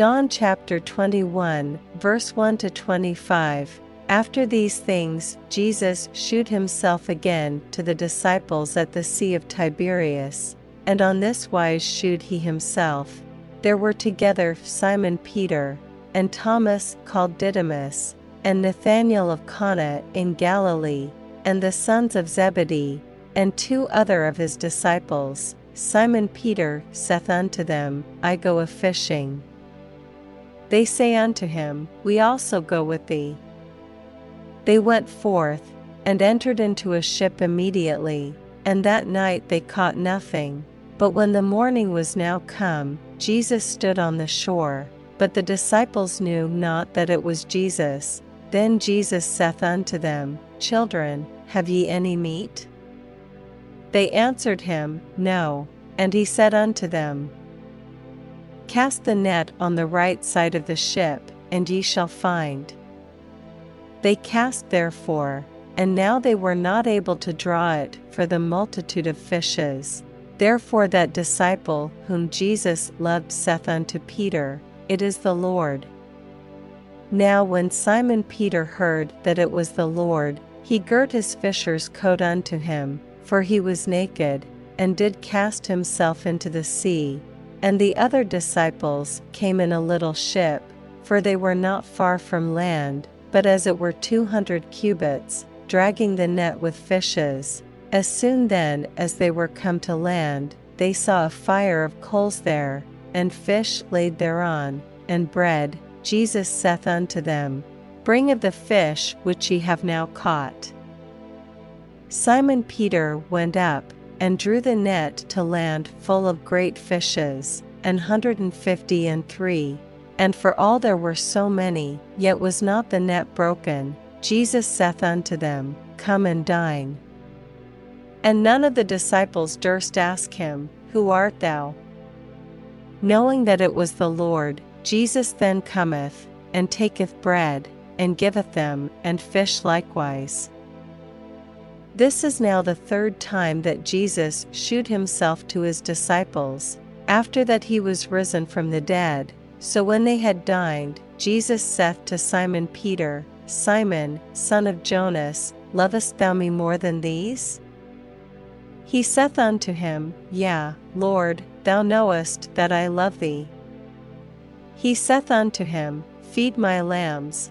John chapter 21, verse 1 to 25. After these things, Jesus shewed himself again to the disciples at the Sea of Tiberias, and on this wise shewed he himself. There were together Simon Peter, and Thomas called Didymus, and Nathanael of Cana in Galilee, and the sons of Zebedee, and two other of his disciples. Simon Peter saith unto them, I go a fishing. They say unto him, We also go with thee. They went forth, and entered into a ship immediately, and that night they caught nothing. But when the morning was now come, Jesus stood on the shore, but the disciples knew not that it was Jesus. Then Jesus saith unto them, Children, have ye any meat? They answered him, No. And he said unto them, Cast the net on the right side of the ship, and ye shall find. They cast therefore, and now they were not able to draw it for the multitude of fishes. Therefore that disciple whom Jesus loved saith unto Peter, It is the Lord. Now when Simon Peter heard that it was the Lord, he girt his fisher's coat unto him, for he was naked, and did cast himself into the sea. And the other disciples came in a little ship, for they were not far from land, but as it were two hundred cubits, dragging the net with fishes. As soon then as they were come to land, they saw a fire of coals there, and fish laid thereon, and bread. Jesus saith unto them, Bring of the fish which ye have now caught. Simon Peter went up, and drew the net to land full of great fishes, an hundred and fifty and three. And for all there were so many, yet was not the net broken. Jesus saith unto them, Come and dine. And none of the disciples durst ask him, Who art thou? Knowing that it was the Lord, Jesus then cometh, and taketh bread, and giveth them, and fish likewise. This is now the third time that Jesus shewed himself to his disciples, after that he was risen from the dead. So when they had dined, Jesus saith to Simon Peter, Simon, son of Jonas, lovest thou me more than these? He saith unto him, Yea, Lord, thou knowest that I love thee. He saith unto him, Feed my lambs.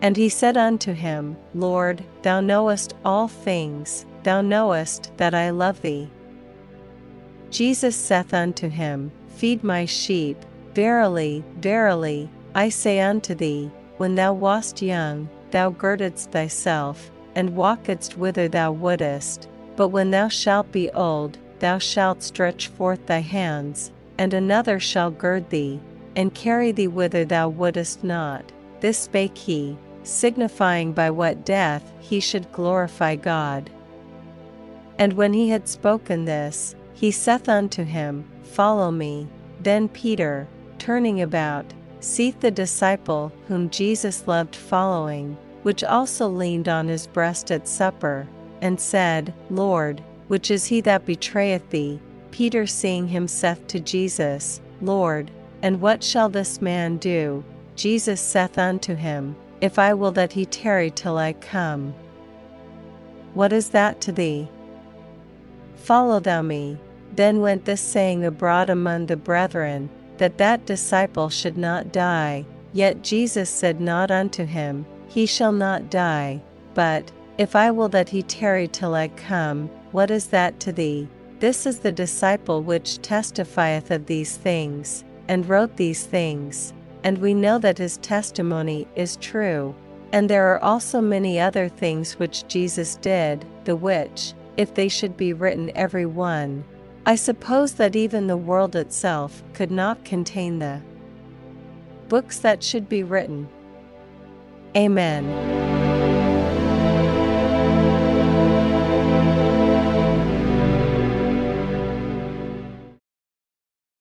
And he said unto him, Lord, thou knowest all things, thou knowest that I love thee. Jesus saith unto him, Feed my sheep. Verily, verily, I say unto thee, when thou wast young, thou girdedst thyself, and walkedst whither thou wouldest, but when thou shalt be old, thou shalt stretch forth thy hands, and another shall gird thee, and carry thee whither thou wouldest not. This spake he, signifying by what death he should glorify God. And when he had spoken this, he saith unto him, Follow me. Then Peter, turning about, seeth the disciple whom Jesus loved following, which also leaned on his breast at supper, and said, Lord, which is he that betrayeth thee? Peter seeing him saith to Jesus, Lord, and what shall this man do? Jesus saith unto him, if I will that he tarry till I come. What is that to thee? Follow thou me. Then went this saying abroad among the brethren, that that disciple should not die. Yet Jesus said not unto him, He shall not die, but, If I will that he tarry till I come, what is that to thee? This is the disciple which testifieth of these things, and wrote these things and we know that his testimony is true. And there are also many other things which Jesus did, the which, if they should be written every one, I suppose that even the world itself could not contain the Books that should be written. Amen.